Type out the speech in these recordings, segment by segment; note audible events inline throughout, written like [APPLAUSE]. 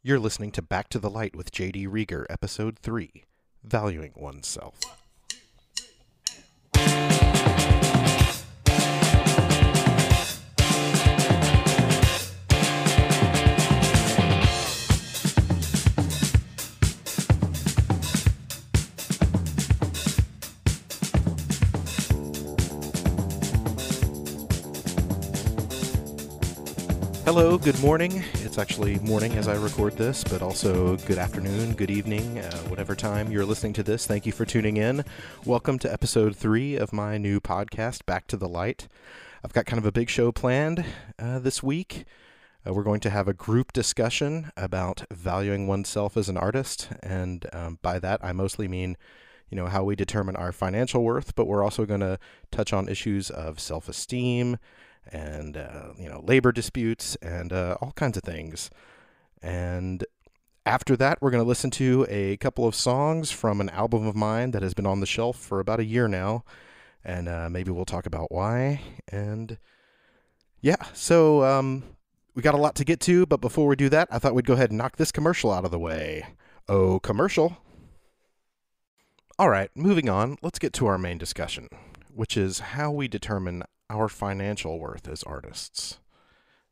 You're listening to Back to the Light with JD Rieger, Episode 3 Valuing Oneself. Hello, good morning. It's actually morning as I record this, but also good afternoon, good evening, uh, whatever time you're listening to this. Thank you for tuning in. Welcome to episode three of my new podcast, Back to the Light. I've got kind of a big show planned uh, this week. Uh, we're going to have a group discussion about valuing oneself as an artist, and um, by that I mostly mean you know how we determine our financial worth, but we're also going to touch on issues of self-esteem and uh, you know labor disputes and uh, all kinds of things. And after that, we're going to listen to a couple of songs from an album of mine that has been on the shelf for about a year now, and uh, maybe we'll talk about why. And yeah, so um, we got a lot to get to, but before we do that, I thought we'd go ahead and knock this commercial out of the way. Oh, commercial. All right, moving on, let's get to our main discussion, which is how we determine our financial worth as artists.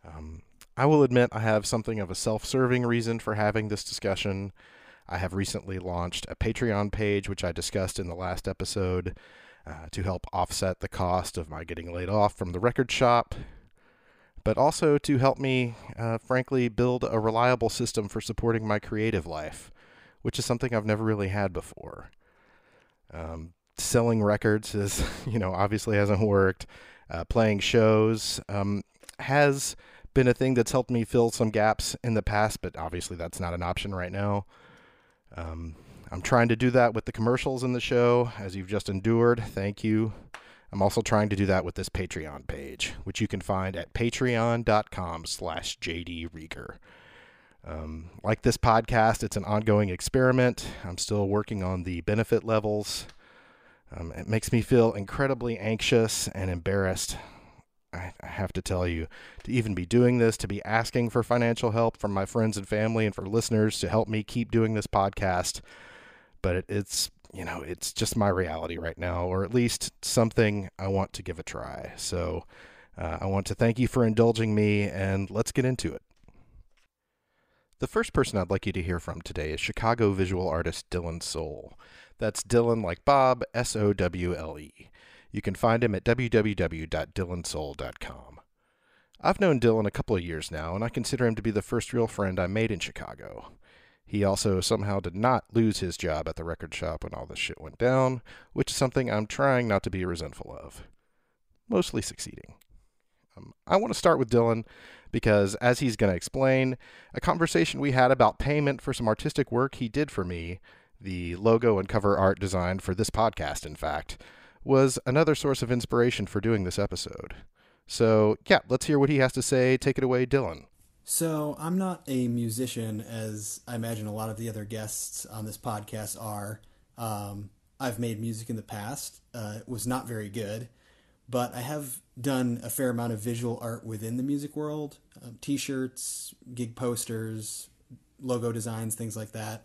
Um, I will admit I have something of a self serving reason for having this discussion. I have recently launched a Patreon page, which I discussed in the last episode, uh, to help offset the cost of my getting laid off from the record shop, but also to help me, uh, frankly, build a reliable system for supporting my creative life, which is something I've never really had before. Um, selling records is, [LAUGHS] you know, obviously hasn't worked uh, playing shows um, has been a thing that's helped me fill some gaps in the past, but obviously that's not an option right now. Um, I'm trying to do that with the commercials in the show, as you've just endured. Thank you. I'm also trying to do that with this Patreon page, which you can find at patreon.com slash jdrieger. Um, like this podcast, it's an ongoing experiment. I'm still working on the benefit levels um, it makes me feel incredibly anxious and embarrassed. I, I have to tell you, to even be doing this, to be asking for financial help from my friends and family and for listeners to help me keep doing this podcast. But it, it's, you know, it's just my reality right now, or at least something I want to give a try. So uh, I want to thank you for indulging me, and let's get into it. The first person I'd like you to hear from today is Chicago visual artist Dylan Sowle. That's Dylan like Bob, S O W L E. You can find him at www.dylansowle.com. I've known Dylan a couple of years now, and I consider him to be the first real friend I made in Chicago. He also somehow did not lose his job at the record shop when all this shit went down, which is something I'm trying not to be resentful of. Mostly succeeding. Um, I want to start with Dylan because, as he's going to explain, a conversation we had about payment for some artistic work he did for me the logo and cover art design for this podcast, in fact, was another source of inspiration for doing this episode. So, yeah, let's hear what he has to say. Take it away, Dylan. So, I'm not a musician, as I imagine a lot of the other guests on this podcast are. Um, I've made music in the past. Uh, it was not very good, but I have done a fair amount of visual art within the music world um, t shirts, gig posters, logo designs, things like that.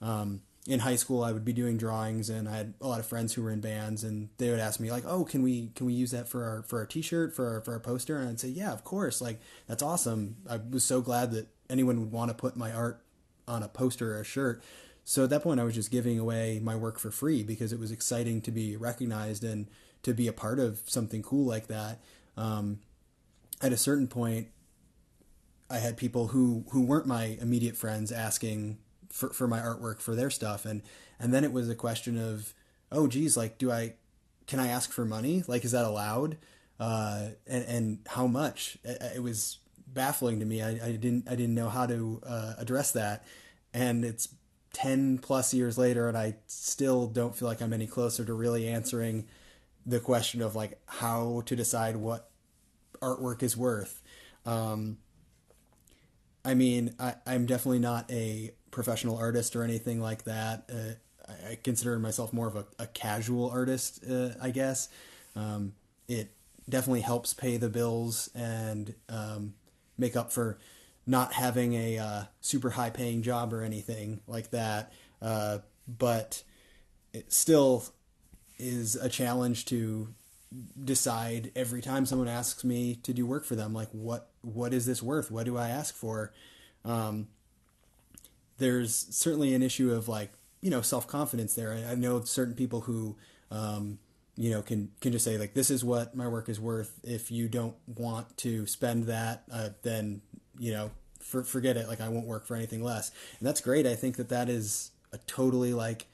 Um, in high school I would be doing drawings and I had a lot of friends who were in bands and they would ask me like, "Oh, can we can we use that for our for our t-shirt, for our for our poster?" And I'd say, "Yeah, of course. Like that's awesome. I was so glad that anyone would want to put my art on a poster or a shirt." So at that point I was just giving away my work for free because it was exciting to be recognized and to be a part of something cool like that. Um, at a certain point I had people who who weren't my immediate friends asking for, for my artwork for their stuff. And and then it was a question of oh geez like do i can i ask for money? Like is that allowed? Uh, and, and how much? It, was baffling to me. I, I didn't i didn't know how to uh, address that. And it's 10 plus years later and i still don't feel like i'm any closer to really answering the question of like how to decide what artwork is worth. Um, i mean I, i'm definitely not a professional artist or anything like that. Uh, I, consider myself more of a, a casual artist, uh, I guess. Um, it definitely helps pay the bills and um, make up for not having a uh, super high paying job or anything like that, uh, but it still is a challenge to decide every time someone asks me to do work for them, like what what is this worth? What do I ask for? Um, there's certainly an issue of like you know self confidence there. I, I, know certain people who um, you know can can just say like this is what my work is worth. If you don't want to spend that, uh, then you know for, forget it. Like I won't work for anything less, and that's great. I think that that is a totally like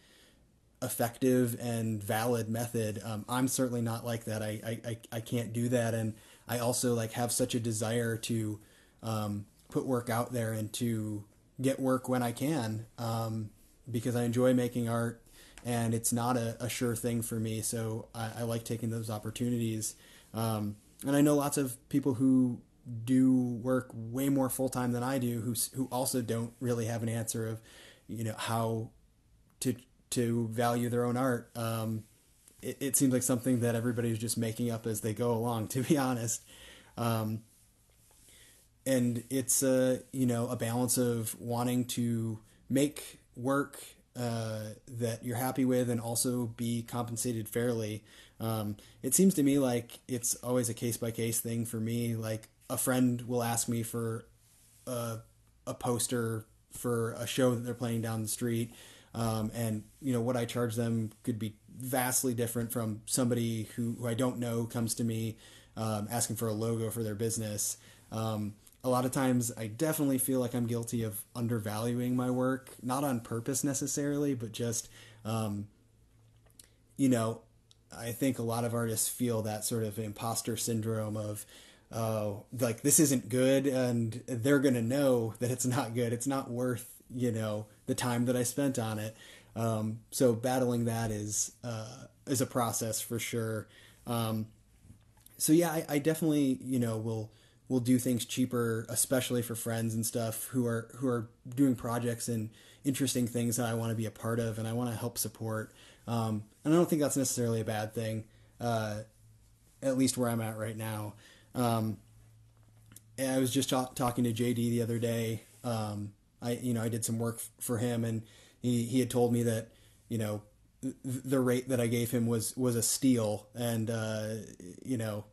effective and valid method. Um, I'm certainly not like that. I, I, I can't do that. And I also like have such a desire to um, put work out there and to get work when I can um, because I enjoy making art and it's not a, a sure thing for me. So I, I like taking those opportunities. Um, and I know lots of people who do work way more full time than I do who, who also don't really have an answer of, you know, how to to value their own art. Um, it, it, seems like something that everybody's just making up as they go along, [LAUGHS] to be honest. Um, and it's a you know a balance of wanting to make work uh, that you're happy with and also be compensated fairly. Um, it seems to me like it's always a case by case thing for me. Like a friend will ask me for a, a poster for a show that they're playing down the street um, and you know what I charge them could be vastly different from somebody who, who I don't know comes to me um, asking for a logo for their business. Um, a lot of times, I definitely feel like I'm guilty of undervaluing my work, not on purpose necessarily, but just um, you know, I think a lot of artists feel that sort of imposter syndrome of uh, like this isn't good and they're to know that it's not good. It's not worth, you know, the time that I spent on it. Um, so battling that is uh, is a process for sure. Um, so yeah, I, I, definitely you know will will do things cheaper, especially for friends and stuff who are who are doing projects and interesting things that I want to be a part of and I want to help support. Um, and I don't think that's necessarily a bad thing, uh, at least where I'm at right now. Um, I was just talking to JD the other day. Um, I you know I did some work for him, and he he had told me that you know the rate that I gave him was was a steal, and uh, you know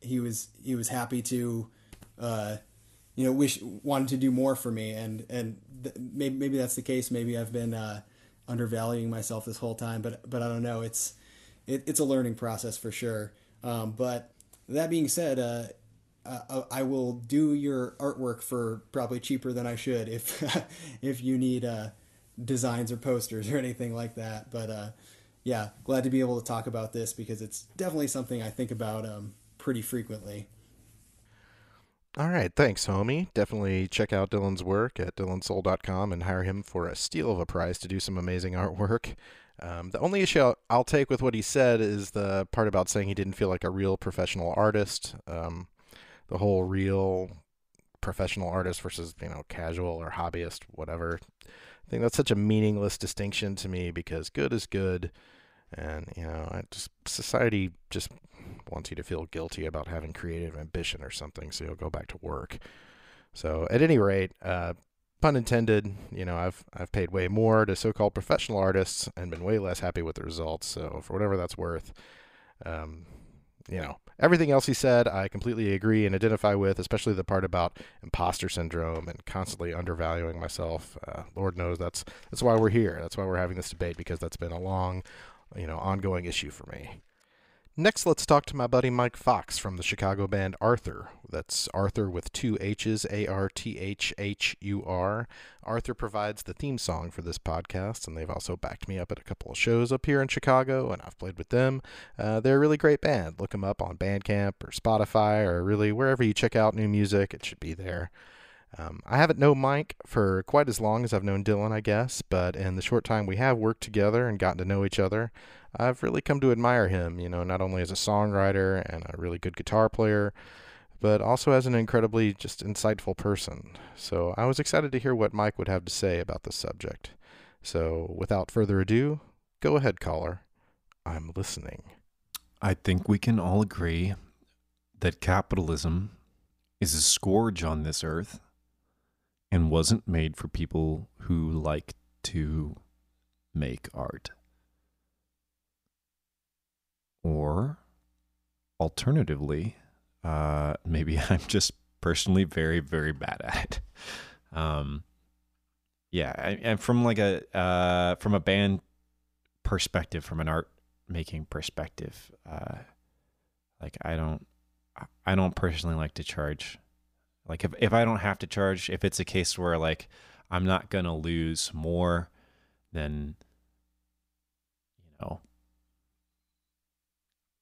he was he was happy to uh, you know wish wanted to do more for me, and and th- maybe maybe that's the case. Maybe I've been uh, undervaluing myself this whole time, but but I don't know. It's it, it's a learning process for sure. Um, but that being said, uh, uh, I will do your artwork for probably cheaper than I should if [LAUGHS] if you need uh, designs or posters or anything like that. But uh, yeah, glad to be able to talk about this because it's definitely something I think about um, pretty frequently. All right, thanks, homie. Definitely check out Dylan's work at dylansowle.com and hire him for a steal of a price to do some amazing artwork. Um, the only issue I'll, I'll, take with what he said is the part about saying he didn't feel like a real professional artist. Um, the whole real professional artist versus you know casual or hobbyist whatever i think that's such a meaningless distinction to me because good is good and you know I just society just wants you to feel guilty about having creative ambition or something so you'll go back to work so at any rate uh, pun intended you know i've i've paid way more to so-called professional artists and been way less happy with the results so for whatever that's worth um, you know Everything else he said, I completely agree and identify with, especially the part about imposter syndrome and constantly undervaluing myself. Uh, Lord knows that's that's why we're here. That's why we're having this debate because that's been a long, you know, ongoing issue for me. Next, let's talk to my buddy Mike Fox from the Chicago band Arthhur. That's Arthhur with two H's, A R T H H U R. Arthhur provides the theme song for this podcast, and they've also backed me up at a couple of shows up here in Chicago, and I've played with them. Uh, they're a really great band. Look them up on Bandcamp or Spotify or really wherever you check out new music, it should be there. Um, I haven't known Mike for quite as long as I've known Dylan, I guess, but in the short time we have worked together and gotten to know each other, I've really come to admire him, you know, not only as a songwriter and a really good guitar player, but also as an incredibly just insightful person. So I was excited to hear what Mike would have to say about the subject. So without further ado, go ahead, caller. I'm listening. I think we can all agree that capitalism is a scourge on this earth and wasn't made for people who like to make art. Or alternatively, uh, maybe [LAUGHS] I'm just personally very, very bad at it. Um, yeah, and from like a uh, from a band perspective, from an art making perspective, uh, like I don't, I don't personally like to charge. Like if if I don't have to charge, if it's a case where like I'm not gonna lose more than you know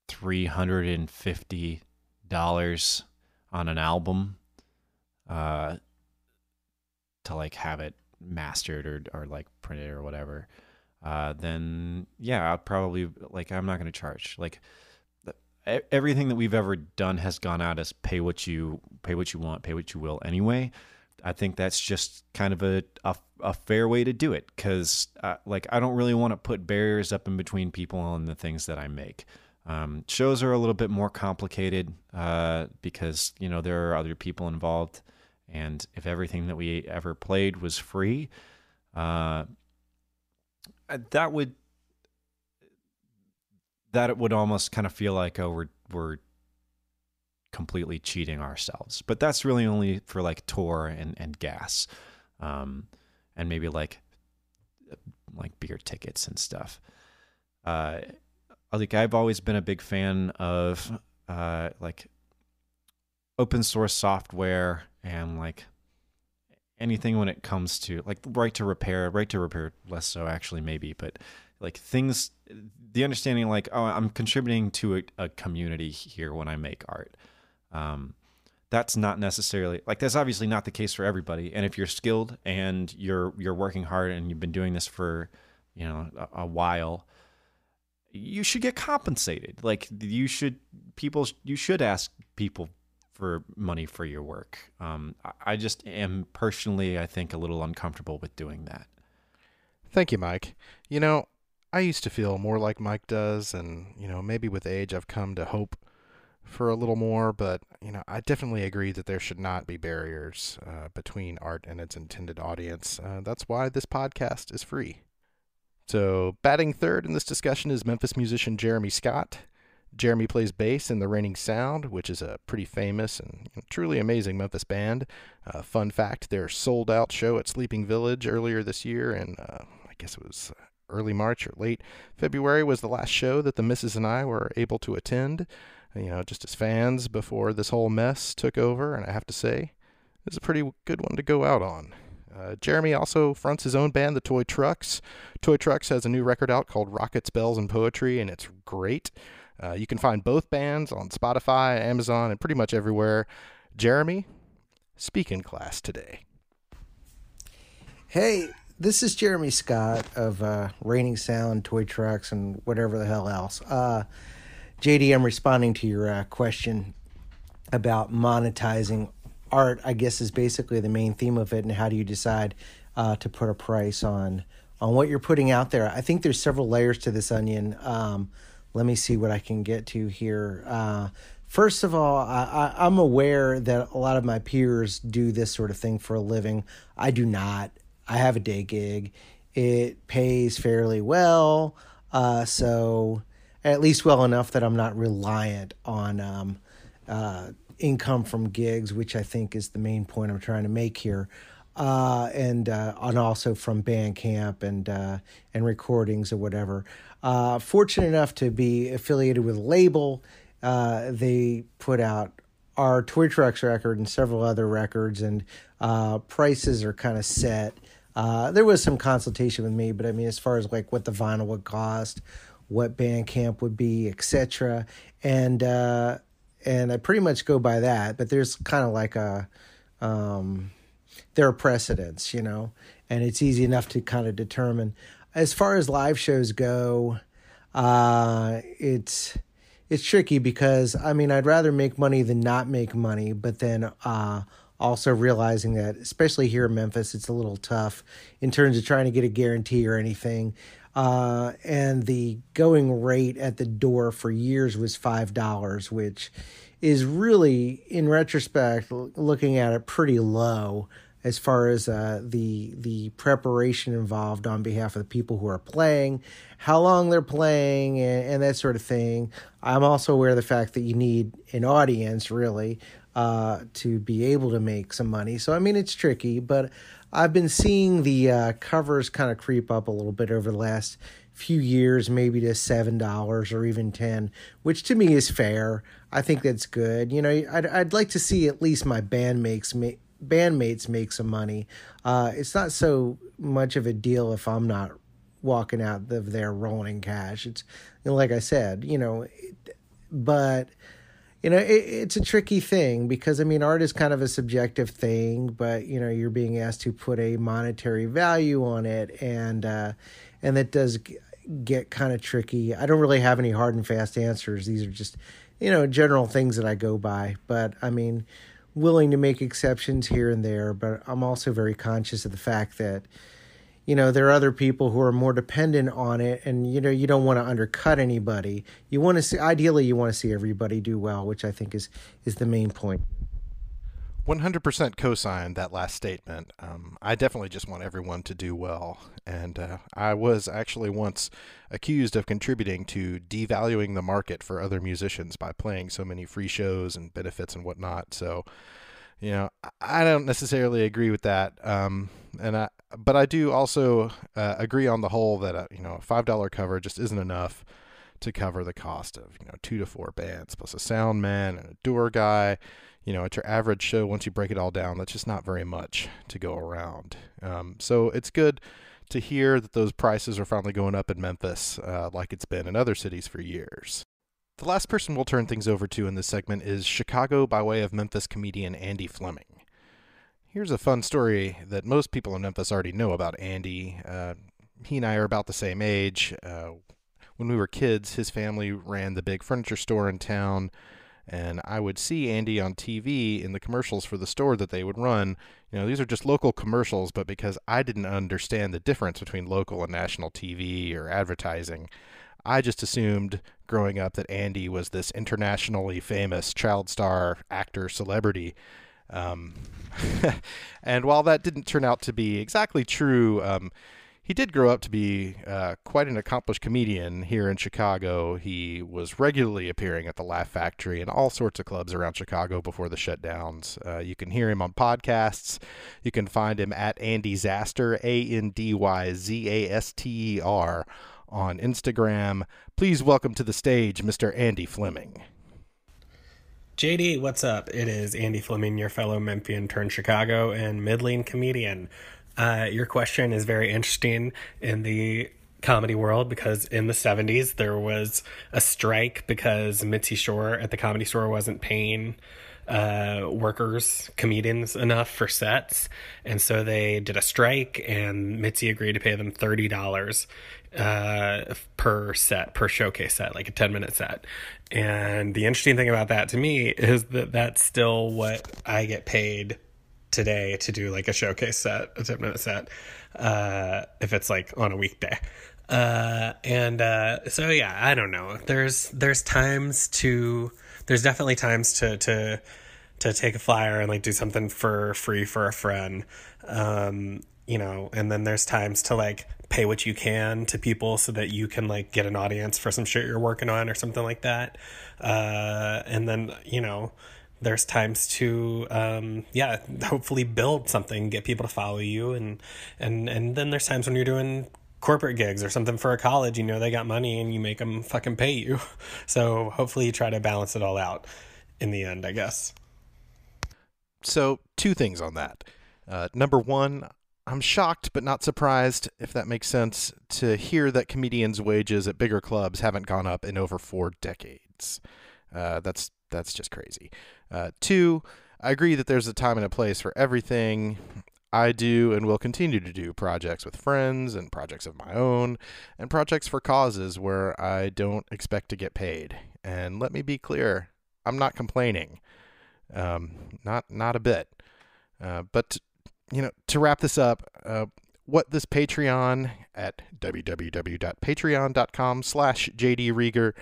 three hundred and fifty dollars on an album, uh, to like have it mastered or or like printed or whatever, uh, then yeah, I'll probably like I'm not gonna charge. Like everything that we've ever done has gone out as pay what you pay what you want, pay what you will anyway. I think that's just kind of a a, a fair way to do it because uh, like I don't really want to put barriers up in between people and the things that I make. Um, shows are a little bit more complicated uh, because you know there are other people involved, and if everything that we ever played was free, uh, that would that it would almost kind of feel like oh we're we're completely cheating ourselves. But that's really only for like tour and and gas, um, and maybe like like beer tickets and stuff. Uh, like I've always been a big fan of uh, like open source software and like anything when it comes to like right to repair, right to repair less so actually maybe, but like things the understanding like oh i'm contributing to a, a community here when i make art. Um, that's not necessarily like that's obviously not the case for everybody. And if you're skilled and you're you're working hard and you've been doing this for you know a, a while you should get compensated. Like you should people you should ask people for money for your work. Um, i just am personally i think a little uncomfortable with doing that. Thank you mike. You know I used to feel more like Mike does, and you know, maybe with age I've come to hope for a little more, but you know, I definitely agree that there should not be barriers uh, between art and its intended audience. Uh, that's why this podcast is free. So, batting third in this discussion is Memphis musician Jeremy Scott. Jeremy plays bass in the Reigning Sound, which is a pretty famous and truly amazing Memphis band. Uh, fun fact: their sold-out show at Sleeping Village earlier this year, and uh, I guess it was early March or late February was the last show that the missus and I were able to attend, you know, just as fans before this whole mess took over. And I have to say, it's a pretty good one to go out on. Uh, Jeremy also fronts his own band, the Toy Trucks. Toy Trucks has a new record out called Rockets, Bells, and Poetry, and it's great. Uh, you can find both bands on Spotify, Amazon, and pretty much everywhere. Jeremy, speak in class today. Hey, this is Jeremy Scott of uh, Reigning Sound, Toy Trucks, and whatever the hell else. Uh, JD, I'm responding to your uh, question about monetizing art. I guess is basically the main theme of it, and how do you decide uh, to put a price on on what you're putting out there? I think there's several layers to this onion. Um, let me see what I can get to here. Uh, first of all, I, I'm aware that a lot of my peers do this sort of thing for a living. I do not. I have a day gig. It pays fairly well, uh, so at least well enough that I'm not reliant on um, uh, income from gigs, which I think is the main point I'm trying to make here. Uh, and uh, and also from Bandcamp and uh, and recordings or whatever. Uh, fortunate enough to be affiliated with a label, they put out our Toy Trucks record and several other records, and prices are kind of set uh, there was some consultation with me, but I mean, as far as like what the vinyl would cost, what Bandcamp would be, etc., and uh, and I pretty much go by that. But there's kind of like a um, there are precedents, you know, and it's easy enough to kind of determine. As far as live shows go, uh, it's it's tricky because I mean I'd rather make money than not make money, but then uh, also realizing that especially here in memphis it's a little tough in terms of trying to get a guarantee or anything uh, and the going rate at the door for years was five dollars which is really in retrospect looking at it pretty low as far as uh, the the preparation involved on behalf of the people who are playing, how long they're playing, and, and that sort of thing. I'm also aware of the fact that you need an audience really uh, to be able to make some money. So I mean, it's tricky, but I've been seeing the uh, covers kind of creep up a little bit over the last few years, maybe to seven dollars or even ten, which to me is fair. I think that's good. You know, I'd I'd like to see at least my band makes me bandmates make some money. Uh, it's not so much of a deal if I'm not walking out of there rolling in cash. It's like I said, you know, but you know, it, it's a tricky thing because I mean, art is kind of a subjective thing, but you know, you're being asked to put a monetary value on it, and uh, and that does get kind of tricky. I don't really have any hard and fast answers. These are just you know general things that I go by, but I mean willing to make exceptions here and there, but I'm also very conscious of the fact that you know there are other people who are more dependent on it and you know you don't want to undercut anybody you want to see ideally you want to see everybody do well which i think is is the main point 100% co-sign that last statement. Um, I definitely just want everyone to do well, and uh, I was actually once accused of contributing to devaluing the market for other musicians by playing so many free shows and benefits and whatnot. So, you know, I don't necessarily agree with that, um, and I, but I do also uh, agree on the whole that uh, you know, a five dollar cover just isn't enough to cover the cost of you know two to four bands plus a sound man and a door guy you know, at your average show, once you break it all down, that's just not very much to go around. Um, so it's good to hear that those prices are finally going up in Memphis, uh, like it's been in other cities for years. The last person we'll turn things over to in this segment is Chicago by way of Memphis comedian Andy Fleming. Here's a fun story that most people in Memphis already know about Andy. Uh, he and I are about the same age. Uh, when we were kids, his family ran the big furniture store in town and I would see Andy on TV in the commercials for the store that they would run. You know, these are just local commercials, but because I didn't understand the difference between local and national TV or advertising, I just assumed growing up that Andy was this internationally famous child star actor celebrity. Um, [LAUGHS] and while that didn't turn out to be exactly true, um, he did grow up to be uh, quite an accomplished comedian here in Chicago. He was regularly appearing at the Laugh Factory and all sorts of clubs around Chicago before the shutdowns. Uh, you can hear him on podcasts. You can find him at Andy Zaster, A N D Y Z A S T E R, on Instagram. Please welcome to the stage Mr. Andy Fleming. JD, what's up? It is Andy Fleming, your fellow Memphian turned Chicago and middling comedian. Uh, your question is very interesting in the comedy world because in the 70s there was a strike because Mitzi Shore at the comedy store wasn't paying uh, workers, comedians enough for sets. And so they did a strike, and Mitzi agreed to pay them $30 uh, per set, per showcase set, like a 10 minute set. And the interesting thing about that to me is that that's still what I get paid today to do like a showcase set, a 10 minute set, uh, if it's like on a weekday. Uh, and, uh, so yeah, I don't know. There's, there's times to, there's definitely times to, to, to take a flyer and like do something for free for a friend. Um, you know, and then there's times to like pay what you can to people so that you can like get an audience for some shit you're working on or something like that. Uh, and then, you know, there's times to um, yeah hopefully build something get people to follow you. And and and then there's times when you're doing corporate gigs or something for a college you know they got money and you make them fucking pay you. [LAUGHS] So hopefully you try to balance it all out in the end i guess. So two things on that. Uh, number one i'm shocked but not surprised if that makes sense to hear that comedians wages at bigger clubs haven't gone up in over four decades uh, that's that's just crazy. Uh, two, I agree that there's a time and a place for everything. I do and will continue to do projects with friends and projects of my own and projects for causes where I don't expect to get paid. And let me be clear, I'm not complaining. Um, not not a bit. Uh, but you know, to wrap this up, uh, what this Patreon at www.patreon.com slash JD Rieger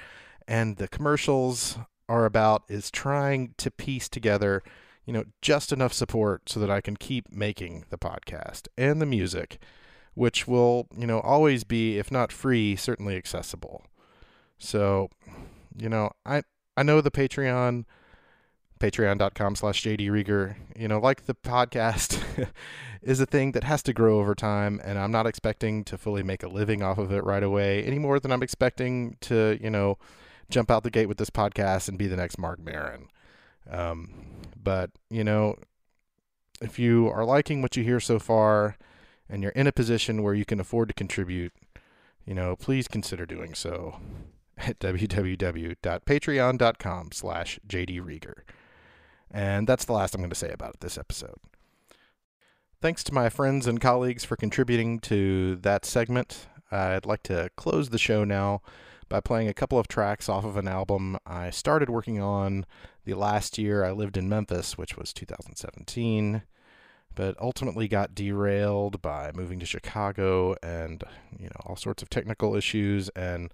and the commercials are about is trying to piece together, you know, just enough support so that I can keep making the podcast and the music, which will, you know, always be, if not free, certainly accessible. So, you know, I I know the Patreon, patreon.com slash JD Rieger, you know, like the podcast [LAUGHS] is a thing that has to grow over time, and I'm not expecting to fully make a living off of it right away any more than I'm expecting to, you know, jump out the gate with this podcast and be the next Marc Maron. Um, but, you know, if you are liking what you hear so far and you're in a position where you can afford to contribute, you know, please consider doing so [LAUGHS] at www.patreon.com slash jdrieger. And that's the last I'm going to say about it this episode. Thanks to my friends and colleagues for contributing to that segment. I'd like to close the show now by playing a couple of tracks off of an album I started working on the last year I lived in Memphis, which was 2017, but ultimately got derailed by moving to Chicago and, you know, all sorts of technical issues. And,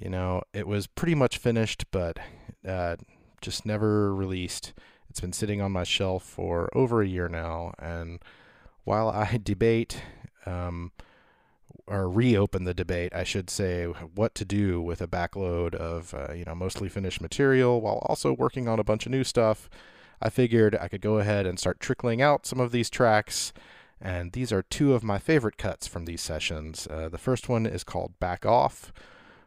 you know, it was pretty much finished, but uh, just never released. It's been sitting on my shelf for over a year now. And while I [LAUGHS] debate, um, or reopen the debate, I should say, what to do with a backload of uh, you know mostly finished material while also working on a bunch of new stuff. I figured I could go ahead and start trickling out some of these tracks, and these are two of my favorite cuts from these sessions. Uh, the first one is called "Back Off."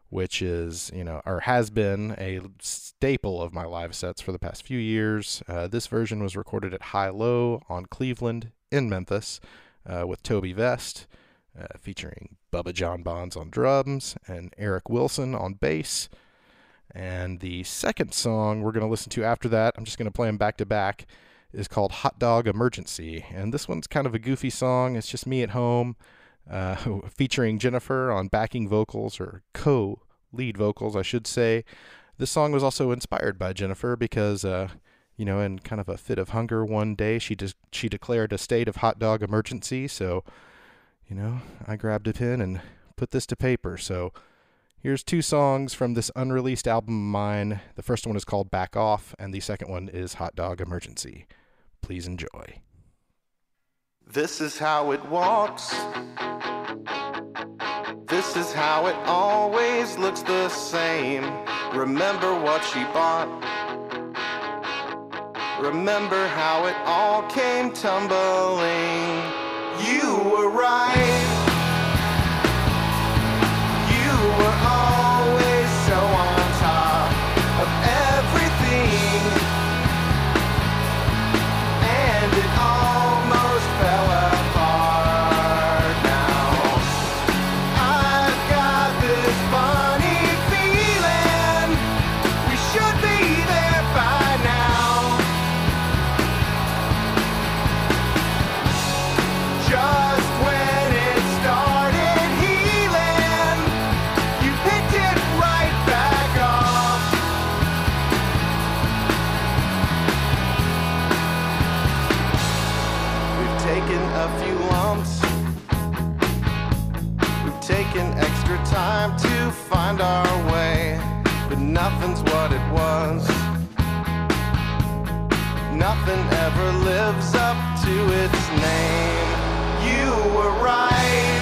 Which is, you know, or has been a staple of my live sets for the past few years. Uh, this version was recorded at High Low on Cleveland in Memphis uh, with Toby Vest uh, featuring Bubba John Bonds on drums and Eric Wilson on bass. And the second song we're going to listen to after that, I'm just going to play them back to back, is called Hot Dog Emergency. And this one's kind of a goofy song. It's just me at home, uh, [LAUGHS] featuring Jennifer on backing vocals or co lead vocals, I should say. This song was also inspired by Jennifer because, uh, you know, in kind of a fit of hunger one day, she just she declared a state of hot dog emergency. So you know, I grabbed a pen and put this to paper. So here's two songs from this unreleased album of mine. The first one is called Back Off, and the second one is Hot Dog Emergency. Please enjoy. This is how it walks. This is how it always looks the same. Remember what she bought. Remember how it all came tumbling. You were right. Taken a few lumps. We've taken extra time to find our way, but nothing's what it was. Nothing ever lives up to its name. You were right.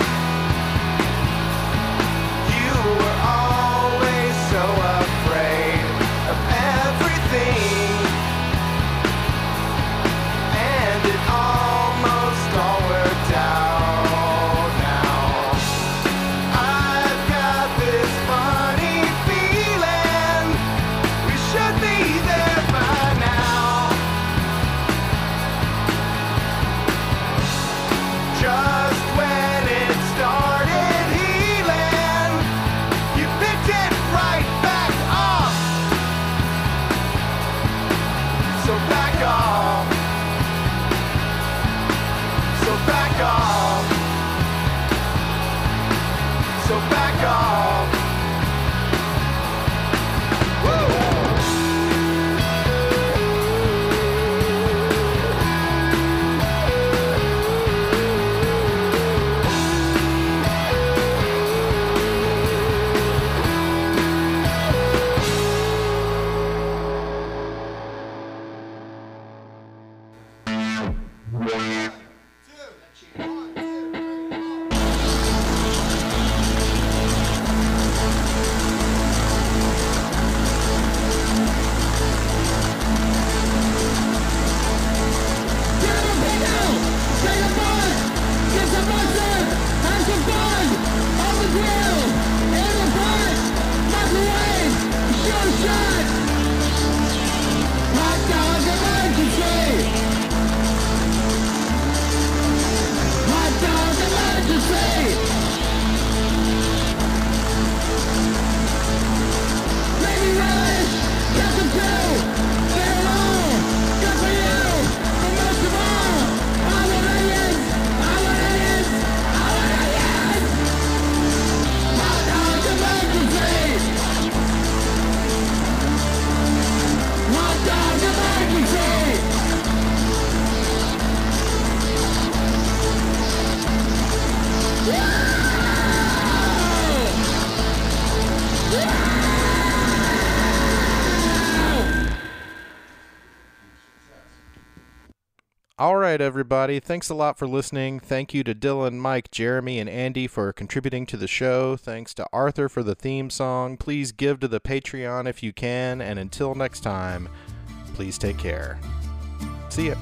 All right, everybody. Thanks a lot for listening. Thank you to Dylan, Mike, Jeremy, and Andy for contributing to the show. Thanks to Arthhur for the theme song. Please give to the Patreon if you can. And until next time, please take care. See ya.